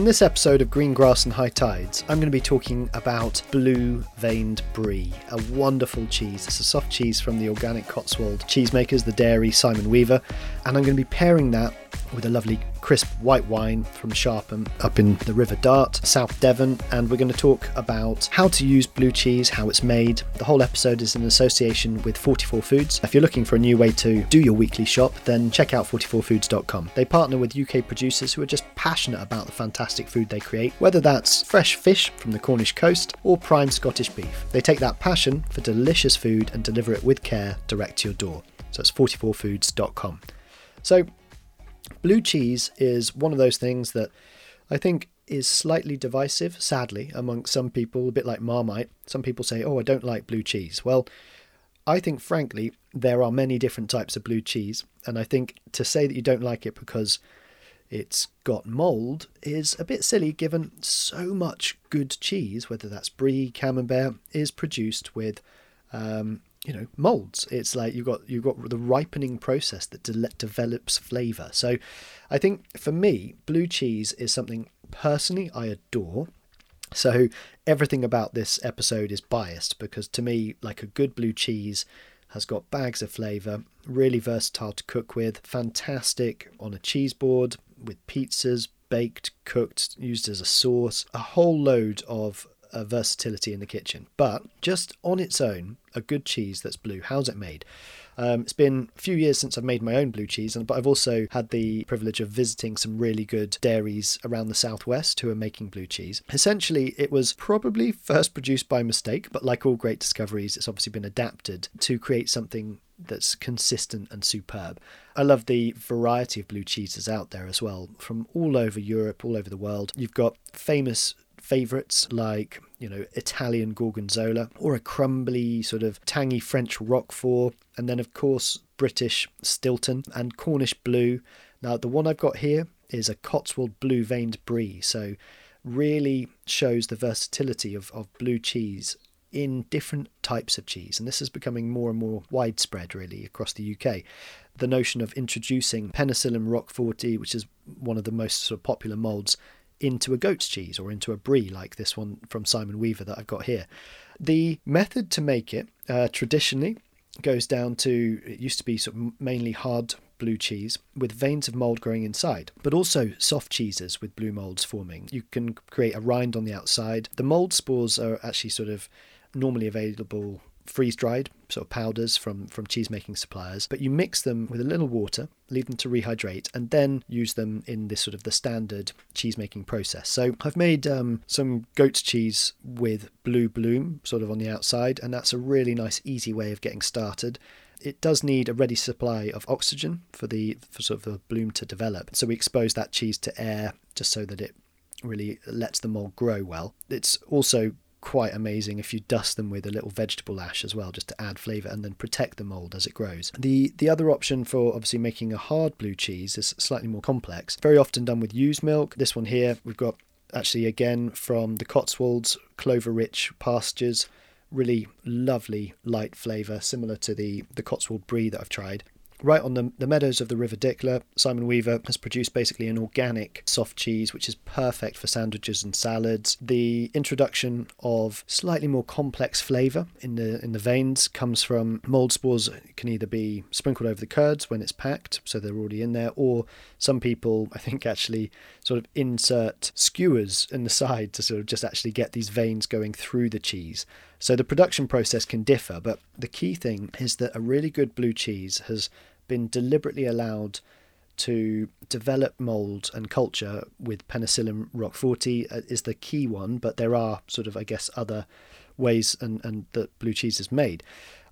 In this episode of Green Grass and High Tides, I'm going to be talking about blue veined brie, a wonderful cheese. It's a soft cheese from the organic Cotswold cheesemakers, the dairy Simon Weaver, and I'm going to be pairing that with a lovely crisp white wine from Sharpham up in the River Dart, South Devon, and we're going to talk about how to use blue cheese, how it's made. The whole episode is in association with 44 Foods. If you're looking for a new way to do your weekly shop, then check out 44foods.com. They partner with UK producers who are just passionate about the fantastic food they create, whether that's fresh fish from the Cornish coast or prime Scottish beef. They take that passion for delicious food and deliver it with care direct to your door. So it's 44foods.com. So Blue cheese is one of those things that I think is slightly divisive, sadly, among some people, a bit like Marmite. Some people say, oh, I don't like blue cheese. Well, I think, frankly, there are many different types of blue cheese. And I think to say that you don't like it because it's got mould is a bit silly given so much good cheese, whether that's brie, camembert, is produced with um, you know molds. It's like you've got you've got the ripening process that de- develops flavor. So i think for me blue cheese is something personally i adore. So everything about this episode is biased because to me like a good blue cheese has got bags of flavor really versatile to cook with fantastic on a cheese board with pizzas baked cooked used as a sauce a whole load of versatility in the kitchen. But just on its own, a good cheese that's blue, how's it made? Um, it's been a few years since I've made my own blue cheese, but I've also had the privilege of visiting some really good dairies around the southwest who are making blue cheese. Essentially, it was probably first produced by mistake, but like all great discoveries, it's obviously been adapted to create something that's consistent and superb. I love the variety of blue cheeses out there as well, from all over Europe, all over the world. You've got famous favourites like you know Italian gorgonzola or a crumbly sort of tangy French roquefort, and then of course British Stilton and Cornish blue. Now the one I've got here is a Cotswold blue veined brie, so really shows the versatility of, of blue cheese in different types of cheese, and this is becoming more and more widespread really across the UK. The notion of introducing Penicillium roqueforti, which is one of the most sort of popular molds, into a goat's cheese or into a brie like this one from Simon Weaver that I've got here. The method to make it uh, traditionally goes down to it used to be sort of mainly hard blue cheese with veins of mold growing inside, but also soft cheeses with blue molds forming. You can create a rind on the outside. The mold spores are actually sort of normally available freeze dried sort of powders from from cheese making suppliers but you mix them with a little water leave them to rehydrate and then use them in this sort of the standard cheese making process. So i've made um, some goat's cheese with blue bloom sort of on the outside and that's a really nice easy way of getting started. It does need a ready supply of oxygen for the for sort of the bloom to develop. So we expose that cheese to air just so that it really lets the mold grow well. It's also quite amazing if you dust them with a little vegetable ash as well just to add flavor and then protect the mold as it grows. The the other option for obviously making a hard blue cheese is slightly more complex. Very often done with used milk. This one here we've got actually again from the cotswolds clover rich pastures. Really lovely light flavor similar to the the cotswold brie that i've tried right on the, the meadows of the River Dikler, Simon Weaver has produced basically an organic soft cheese which is perfect for sandwiches and salads. The introduction of slightly more complex flavour in the in the veins comes from mold spores it can either be sprinkled over the curds when it's packed, so they're already in there, or some people I think actually sort of insert skewers in the side to sort of just actually get these veins going through the cheese. So the production process can differ, but the key thing is that a really good blue cheese has been deliberately allowed to develop mold and culture with Penicillium roqueforti uh, is the key one, but there are sort of, I guess, other ways and, and that blue cheese is made.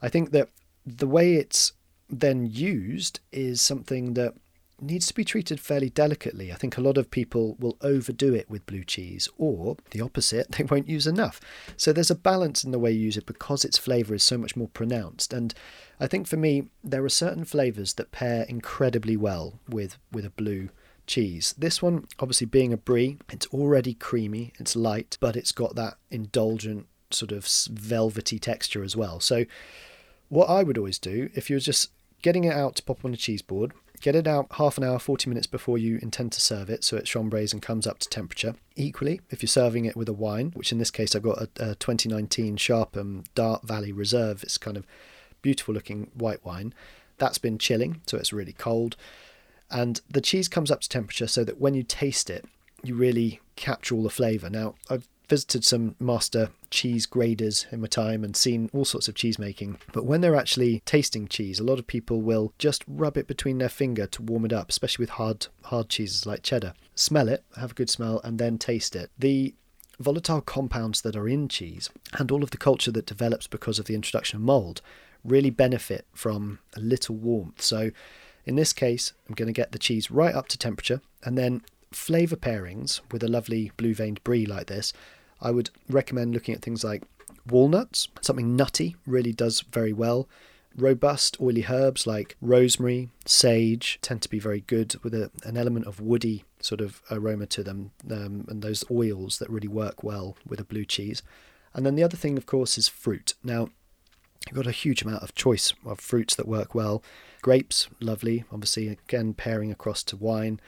I think that the way it's then used is something that needs to be treated fairly delicately. I think a lot of people will overdo it with blue cheese, or the opposite, they won't use enough. So there's a balance in the way you use it because its flavour is so much more pronounced. And I think for me, there are certain flavours that pair incredibly well with, with a blue cheese. This one, obviously being a brie, it's already creamy, it's light, but it's got that indulgent sort of velvety texture as well. So what I would always do if you're just getting it out to pop on a cheese board, get it out half an hour, 40 minutes before you intend to serve it so it chambres and comes up to temperature. Equally, if you're serving it with a wine, which in this case I've got a, a 2019 Sharpham um, Dart Valley Reserve, it's kind of beautiful looking white wine. That's been chilling, so it's really cold. And the cheese comes up to temperature so that when you taste it, you really capture all the flavour. Now, I've visited some master cheese graders in my time and seen all sorts of cheese making. But when they're actually tasting cheese, a lot of people will just rub it between their finger to warm it up, especially with hard hard cheeses like cheddar. Smell it, have a good smell, and then taste it. The volatile compounds that are in cheese and all of the culture that develops because of the introduction of mold really benefit from a little warmth. So in this case, I'm going to get the cheese right up to temperature and then flavour pairings with a lovely blue veined brie like this I would recommend looking at things like walnuts, something nutty really does very well. Robust oily herbs like rosemary, sage tend to be very good with a, an element of woody sort of aroma to them, um, and those oils that really work well with a blue cheese. And then the other thing, of course, is fruit. Now, you've got a huge amount of choice of fruits that work well. Grapes, lovely, obviously, again, pairing across to wine.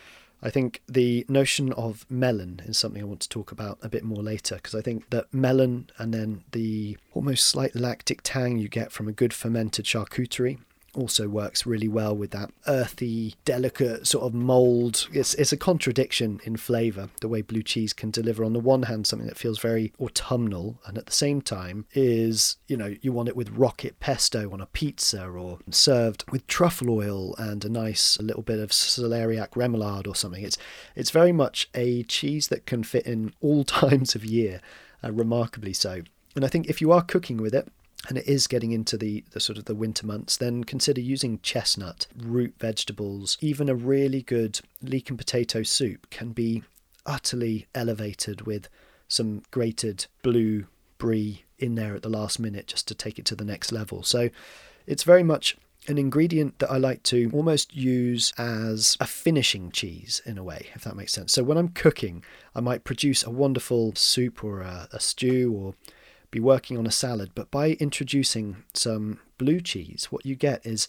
I think the notion of melon is something I want to talk about a bit more later because I think that melon and then the almost slight lactic tang you get from a good fermented charcuterie also works really well with that earthy, delicate sort of mold. It's it's a contradiction in flavour, the way blue cheese can deliver on the one hand something that feels very autumnal and at the same time is, you know, you want it with rocket pesto on a pizza or served with truffle oil and a nice little bit of celeriac remoulade or something. It's it's very much a cheese that can fit in all times of year, uh, remarkably so. And I think if you are cooking with it, and it is getting into the, the sort of the winter months, then consider using chestnut, root vegetables, even a really good leek and potato soup can be utterly elevated with some grated blue brie in there at the last minute just to take it to the next level. So it's very much an ingredient that I like to almost use as a finishing cheese in a way, if that makes sense. So when I'm cooking, I might produce a wonderful soup or a, a stew or be working on a salad, but by introducing some blue cheese, what you get is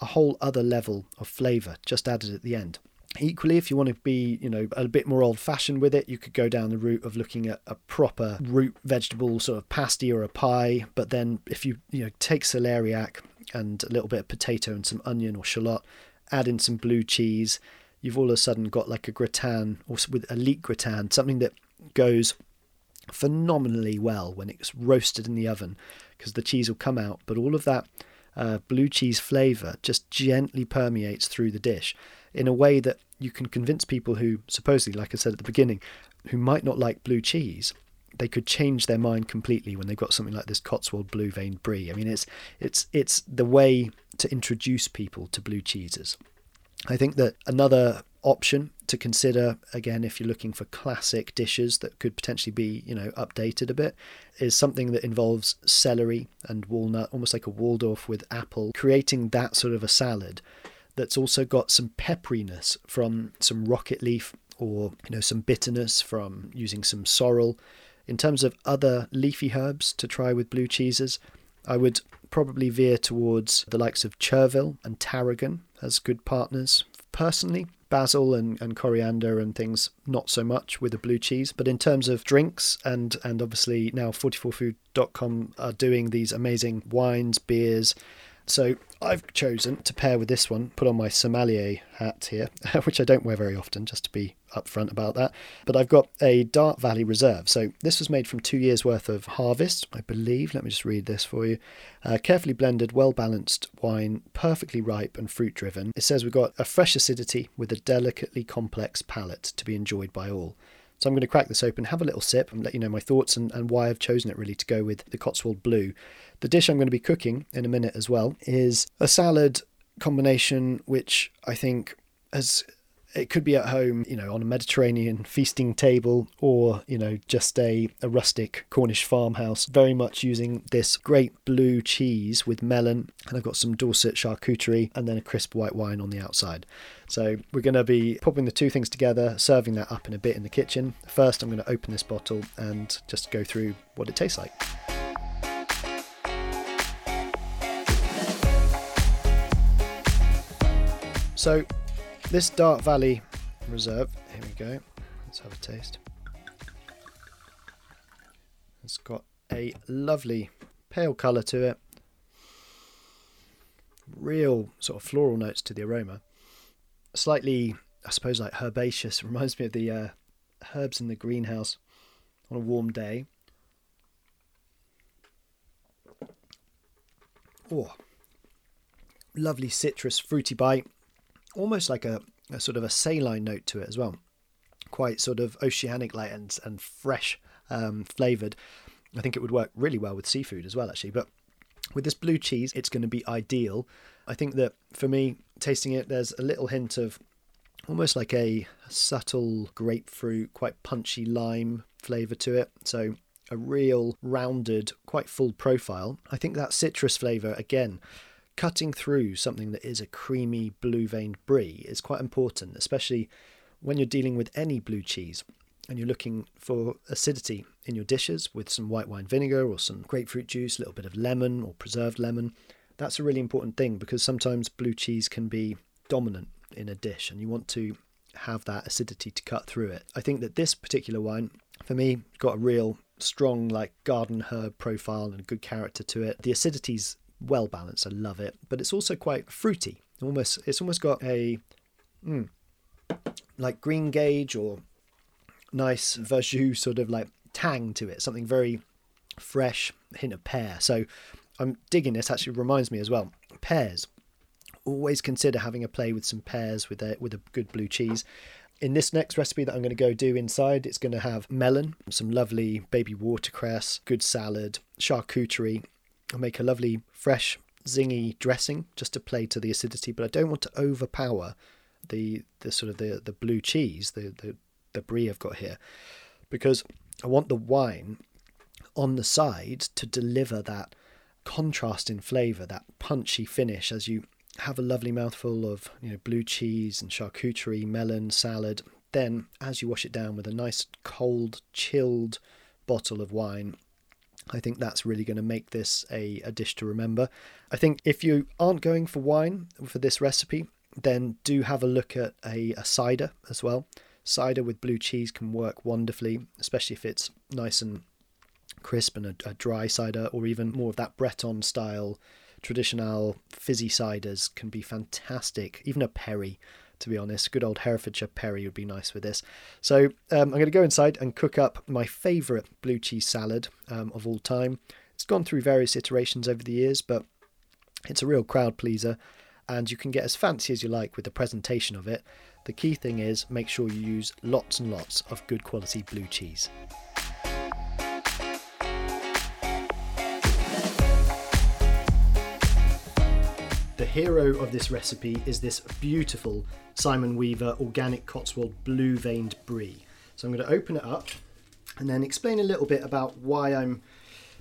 a whole other level of flavour just added at the end. Equally, if you want to be, you know, a bit more old-fashioned with it, you could go down the route of looking at a proper root vegetable sort of pasty or a pie. But then, if you, you know, take celeriac and a little bit of potato and some onion or shallot, add in some blue cheese, you've all of a sudden got like a gratin or with a leek gratin, something that goes phenomenally well when it's roasted in the oven because the cheese will come out, but all of that uh, blue cheese flavour just gently permeates through the dish in a way that you can convince people who, supposedly, like I said at the beginning, who might not like blue cheese, they could change their mind completely when they've got something like this Cotswold blue veined brie. I mean, it's it's it's the way to introduce people to blue cheeses. I think that another option to consider again if you're looking for classic dishes that could potentially be you know updated a bit is something that involves celery and walnut almost like a waldorf with apple creating that sort of a salad that's also got some pepperiness from some rocket leaf or you know some bitterness from using some sorrel. In terms of other leafy herbs to try with blue cheeses i would probably veer towards the likes of chervil and tarragon as good partners personally basil and, and coriander and things not so much with the blue cheese. But in terms of drinks and and obviously now 44food.com are doing these amazing wines beers so I've chosen to pair with this one, put on my sommelier hat here, which I don't wear very often, just to be upfront about that. But I've got a Dart Valley Reserve. So this was made from two years' worth of harvest, I believe. Let me just read this for you. Uh, carefully blended, well balanced wine, perfectly ripe and fruit driven. It says we've got a fresh acidity with a delicately complex palate to be enjoyed by all. So I'm going to crack this open, have a little sip, and let you know my thoughts and, and why I've chosen it really to go with the Cotswold Blue. The dish I'm going to be cooking in a minute as well is a salad combination which I think has it could be at home, you know, on a Mediterranean feasting table or, you know, just a, a rustic Cornish farmhouse, very much using this great blue cheese with melon. And I've got some Dorset charcuterie and then a crisp white wine on the outside. So we're going to be popping the two things together, serving that up in a bit in the kitchen. First, I'm going to open this bottle and just go through what it tastes like. So, this Dart Valley Reserve, here we go. Let's have a taste. It's got a lovely pale colour to it. Real sort of floral notes to the aroma. Slightly, I suppose, like herbaceous. Reminds me of the uh, herbs in the greenhouse on a warm day. Oh, lovely citrus, fruity bite. Almost like a, a sort of a saline note to it as well. Quite sort of oceanic like and, and fresh um, flavoured. I think it would work really well with seafood as well, actually. But with this blue cheese, it's going to be ideal. I think that for me, tasting it, there's a little hint of almost like a subtle grapefruit, quite punchy lime flavour to it. So a real rounded, quite full profile. I think that citrus flavour, again, cutting through something that is a creamy blue veined brie is quite important, especially when you're dealing with any blue cheese and you're looking for acidity in your dishes with some white wine vinegar or some grapefruit juice, a little bit of lemon or preserved lemon. That's a really important thing because sometimes blue cheese can be dominant in a dish and you want to have that acidity to cut through it. I think that this particular wine, for me, got a real strong like garden herb profile and a good character to it. The acidity's well balanced. I love it, but it's also quite fruity. Almost, it's almost got a mm, like green gage or nice verjus sort of like tang to it, something very fresh, hint of pear. So I'm digging this. Actually, reminds me as well. Pears. Always consider having a play with some pears with a with a good blue cheese. In this next recipe that I'm going to go do inside, it's going to have melon, some lovely baby watercress, good salad, charcuterie. I'll make a lovely fresh zingy dressing just to play to the acidity, but I don't want to overpower the the sort of the the blue cheese, the the the brie I've got here, because I want the wine on the side to deliver that contrast in flavour, that punchy finish as you have a lovely mouthful of you know blue cheese and charcuterie, melon, salad. Then, as you wash it down with a nice cold, chilled bottle of wine, I think that's really going to make this a, a dish to remember. I think if you aren't going for wine for this recipe, then do have a look at a, a cider as well. Cider with blue cheese can work wonderfully, especially if it's nice and crisp and a, a dry cider, or even more of that Breton style traditional fizzy ciders can be fantastic. Even a perry, to be honest, good old Herefordshire perry would be nice with this. So um, I'm going to go inside and cook up my favourite blue cheese salad um, of all time. It's gone through various iterations over the years, but it's a real crowd pleaser, and you can get as fancy as you like with the presentation of it. The key thing is make sure you use lots and lots of good quality blue cheese. Hero of this recipe is this beautiful Simon Weaver organic Cotswold blue veined brie. So I'm going to open it up and then explain a little bit about why I'm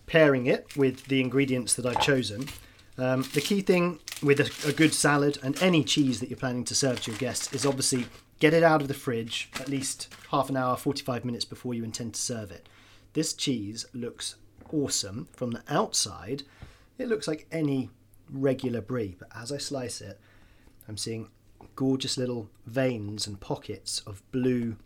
pairing it with the ingredients that I've chosen. Um, the key thing with a, a, good salad and any cheese that you're planning to serve to your guests is obviously get it out of the fridge at least half an hour, 45 minutes before you intend to serve it. This cheese looks awesome from the outside. It looks like any regular brie, but as I slice it, I'm seeing gorgeous little veins and pockets of blue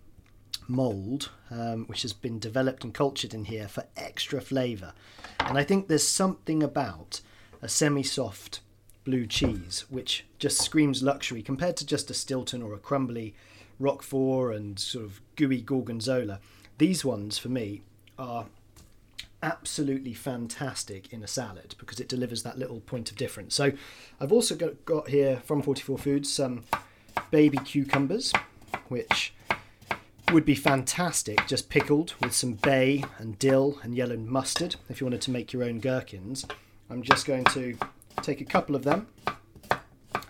mold, um, which has been developed and cultured in here for extra flavour. And I think there's something about a semi soft blue cheese which just screams luxury compared to just a Stilton or a crumbly Roquefort and sort of gooey Gorgonzola. These ones, for me, are absolutely fantastic in a salad because it delivers that little point of difference. So I've also got, got here from 44 Foods some baby cucumbers, which would be fantastic just pickled with some bay and dill and yellow mustard if you wanted to make your own gherkins. I'm just going to take a couple of them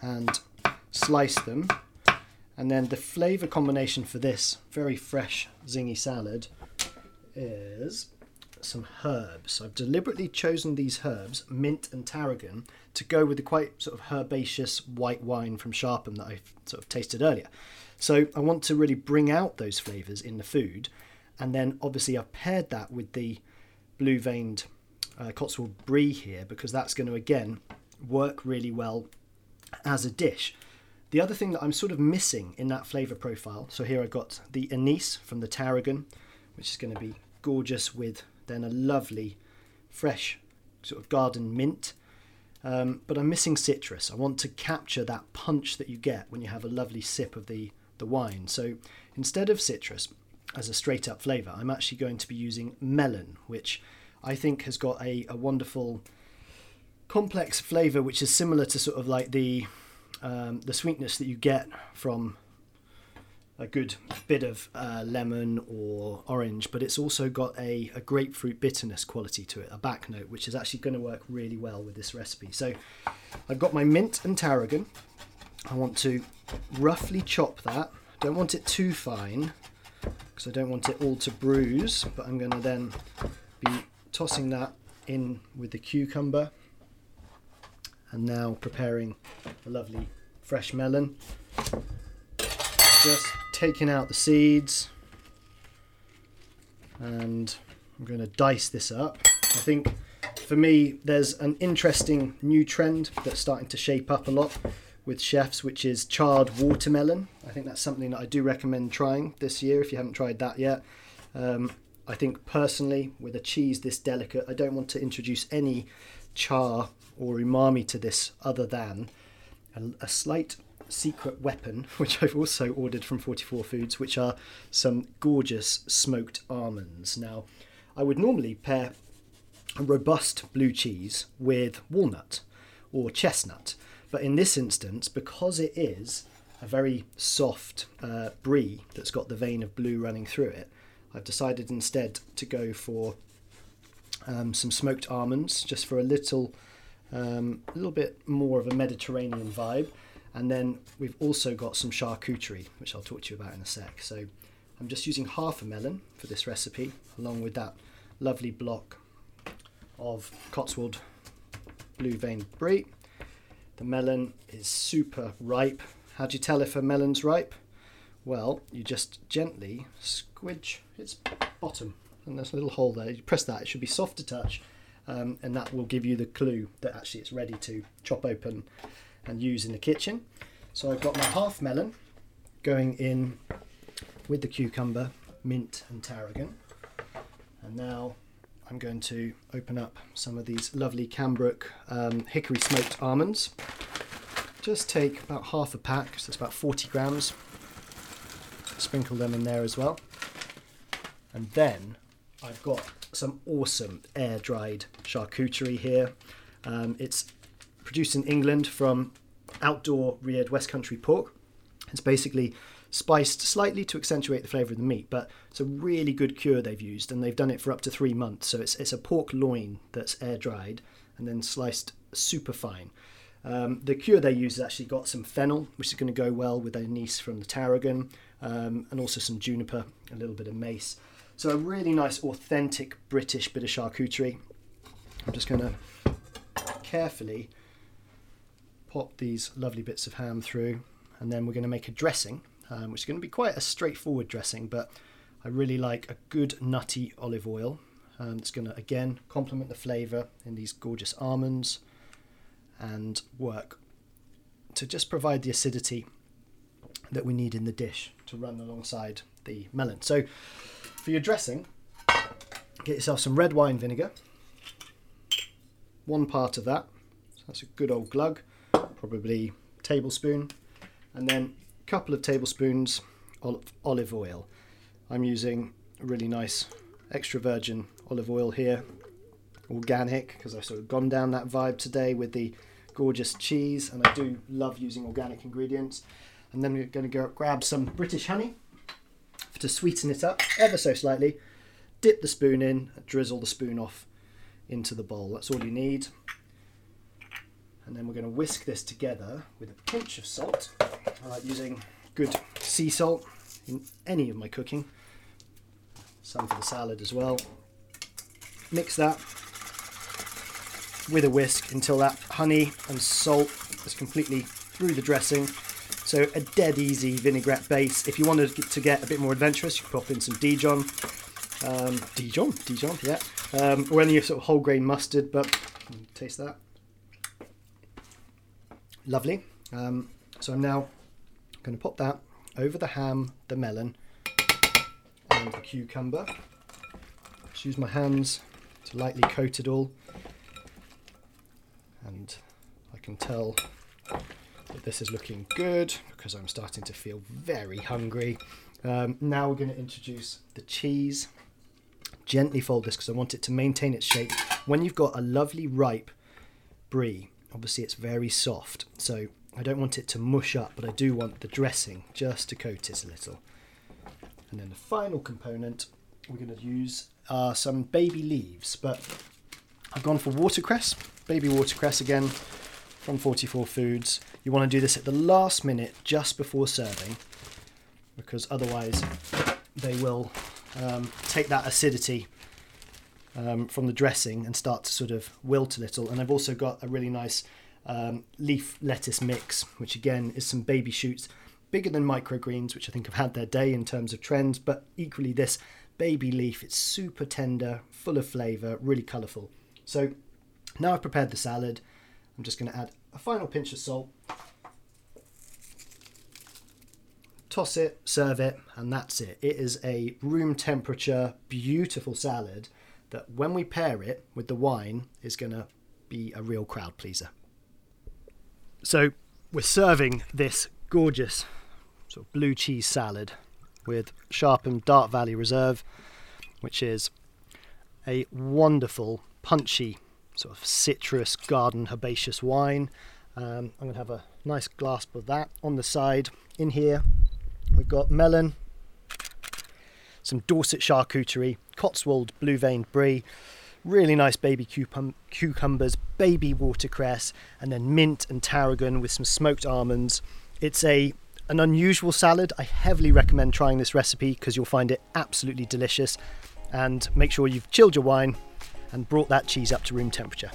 and slice them and then the flavour combination for this very fresh zingy salad is some herbs. I've deliberately chosen these herbs, mint and tarragon, to go with the quite sort of herbaceous white wine from Sharpham that I sort of tasted earlier. So I want to really bring out those flavours in the food, and then obviously I've paired that with the blue veined uh, Cotswold brie here because that's going to again work really well as a dish. The other thing that I'm sort of missing in that flavour profile, so here I've got the anise from the tarragon, which is going to be gorgeous with then a lovely fresh sort of garden mint. Um, but I'm missing citrus. I want to capture that punch that you get when you have a lovely sip of the, the wine. So instead of citrus as a straight up flavour, I'm actually going to be using melon, which I think has got a, a wonderful complex flavour which is similar to sort of like the um, the sweetness that you get from a good bit of uh, lemon or orange, but it's also got a, a grapefruit bitterness quality to it, a back note, which is actually going to work really well with this recipe. So I've got my mint and tarragon. I want to roughly chop that. Don't want it too fine because I don't want it all to bruise, but I'm going to then be tossing that in with the cucumber and now preparing a lovely fresh melon. Just taking out the seeds and I'm going to dice this up. I think for me there's an interesting new trend that's starting to shape up a lot with chefs which is charred watermelon. I think that's something that I do recommend trying this year if you haven't tried that yet. Um, I think personally with a cheese this delicate I don't want to introduce any char or umami to this other than a, a slight secret weapon, which I've also ordered from 44 Foods, which are some gorgeous smoked almonds. Now, I would normally pair a robust blue cheese with walnut or chestnut, but in this instance, because it is a very soft uh, brie that's got the vein of blue running through it, I've decided instead to go for um, some smoked almonds, just for a little, um, a little bit more of a Mediterranean vibe. And then we've also got some charcuterie, which I'll talk to you about in a sec. So I'm just using half a melon for this recipe, along with that lovely block of Cotswold blue vein brie. The melon is super ripe. How do you tell if a melon's ripe? Well, you just gently squidge its bottom, and there's a little hole there. You press that, it should be soft to touch, um, and that will give you the clue that actually it's ready to chop open and use in the kitchen. So I've got my half melon going in with the cucumber, mint and tarragon. And now I'm going to open up some of these lovely Cambrook um, hickory smoked almonds. Just take about half a pack, so it's about 40 grams. Sprinkle them in there as well. And then I've got some awesome air dried charcuterie here. Um, it's produced in England from outdoor reared West Country pork. It's basically spiced slightly to accentuate the flavour of the meat, but it's a really good cure they've used, and they've done it for up to three months. So it's, it's a pork loin that's air dried and then sliced super fine. Um, the cure they use has actually got some fennel, which is going to go well with anise from the tarragon, um, and also some juniper, a little bit of mace. So a really nice, authentic British bit of charcuterie. I'm just going to carefully pop these lovely bits of ham through, and then we're going to make a dressing, um, which is going to be quite a straightforward dressing, but I really like a good nutty olive oil. Um, it's going to again complement the flavour in these gorgeous almonds and work to just provide the acidity that we need in the dish to run alongside the melon. So, for your dressing, get yourself some red wine vinegar, one part of that. So that's a good old glug probably tablespoon, and then a couple of tablespoons of olive oil. I'm using really nice extra virgin olive oil here, organic, because I've sort of gone down that vibe today with the gorgeous cheese, and I do love using organic ingredients. And then we're going to go grab some British honey to sweeten it up ever so slightly. Dip the spoon in, drizzle the spoon off into the bowl. That's all you need and then we're going to whisk this together with a pinch of salt. I like using good sea salt in any of my cooking, some for the salad as well. Mix that with a whisk until that honey and salt is completely through the dressing. So a dead easy vinaigrette base. If you wanted to get a bit more adventurous, you could pop in some Dijon. Um, Dijon, Dijon, yeah. Um, or any sort of whole grain mustard, but taste that. Lovely. Um, so I'm now going to pop that over the ham, the melon, and the cucumber. Just use my hands to lightly coat it all. And I can tell that this is looking good because I'm starting to feel very hungry. Um, now we're going to introduce the cheese. Gently fold this because I want it to maintain its shape. When you've got a lovely ripe brie, obviously it's very soft, so I don't want it to mush up, but I do want the dressing just to coat it a little. And then the final component, we're going to use uh, some baby leaves, but I've gone for watercress, baby watercress again from 44 Foods. You want to do this at the last minute just before serving because otherwise they will um, take that acidity um, from the dressing and start to sort of wilt a little. And I've also got a really nice um, leaf lettuce mix, which again is some baby shoots, bigger than microgreens, which I think have had their day in terms of trends, but equally this baby leaf, it's super tender, full of flavour, really colourful. So now I've prepared the salad, I'm just going to add a final pinch of salt, toss it, serve it, and that's it. It is a room temperature, beautiful salad that when we pair it with the wine is going to be a real crowd pleaser. So we're serving this gorgeous sort of blue cheese salad with Sharpham Dart Valley Reserve, which is a wonderful, punchy, sort of citrus garden herbaceous wine. Um, I'm going to have a nice glass of that on the side. In here, we've got melon, some Dorset charcuterie, Cotswold blue veined brie, really nice baby cucum- cucumbers, baby watercress, and then mint and tarragon with some smoked almonds. It's a an unusual salad. I heavily recommend trying this recipe because you'll find it absolutely delicious. And make sure you've chilled your wine and brought that cheese up to room temperature.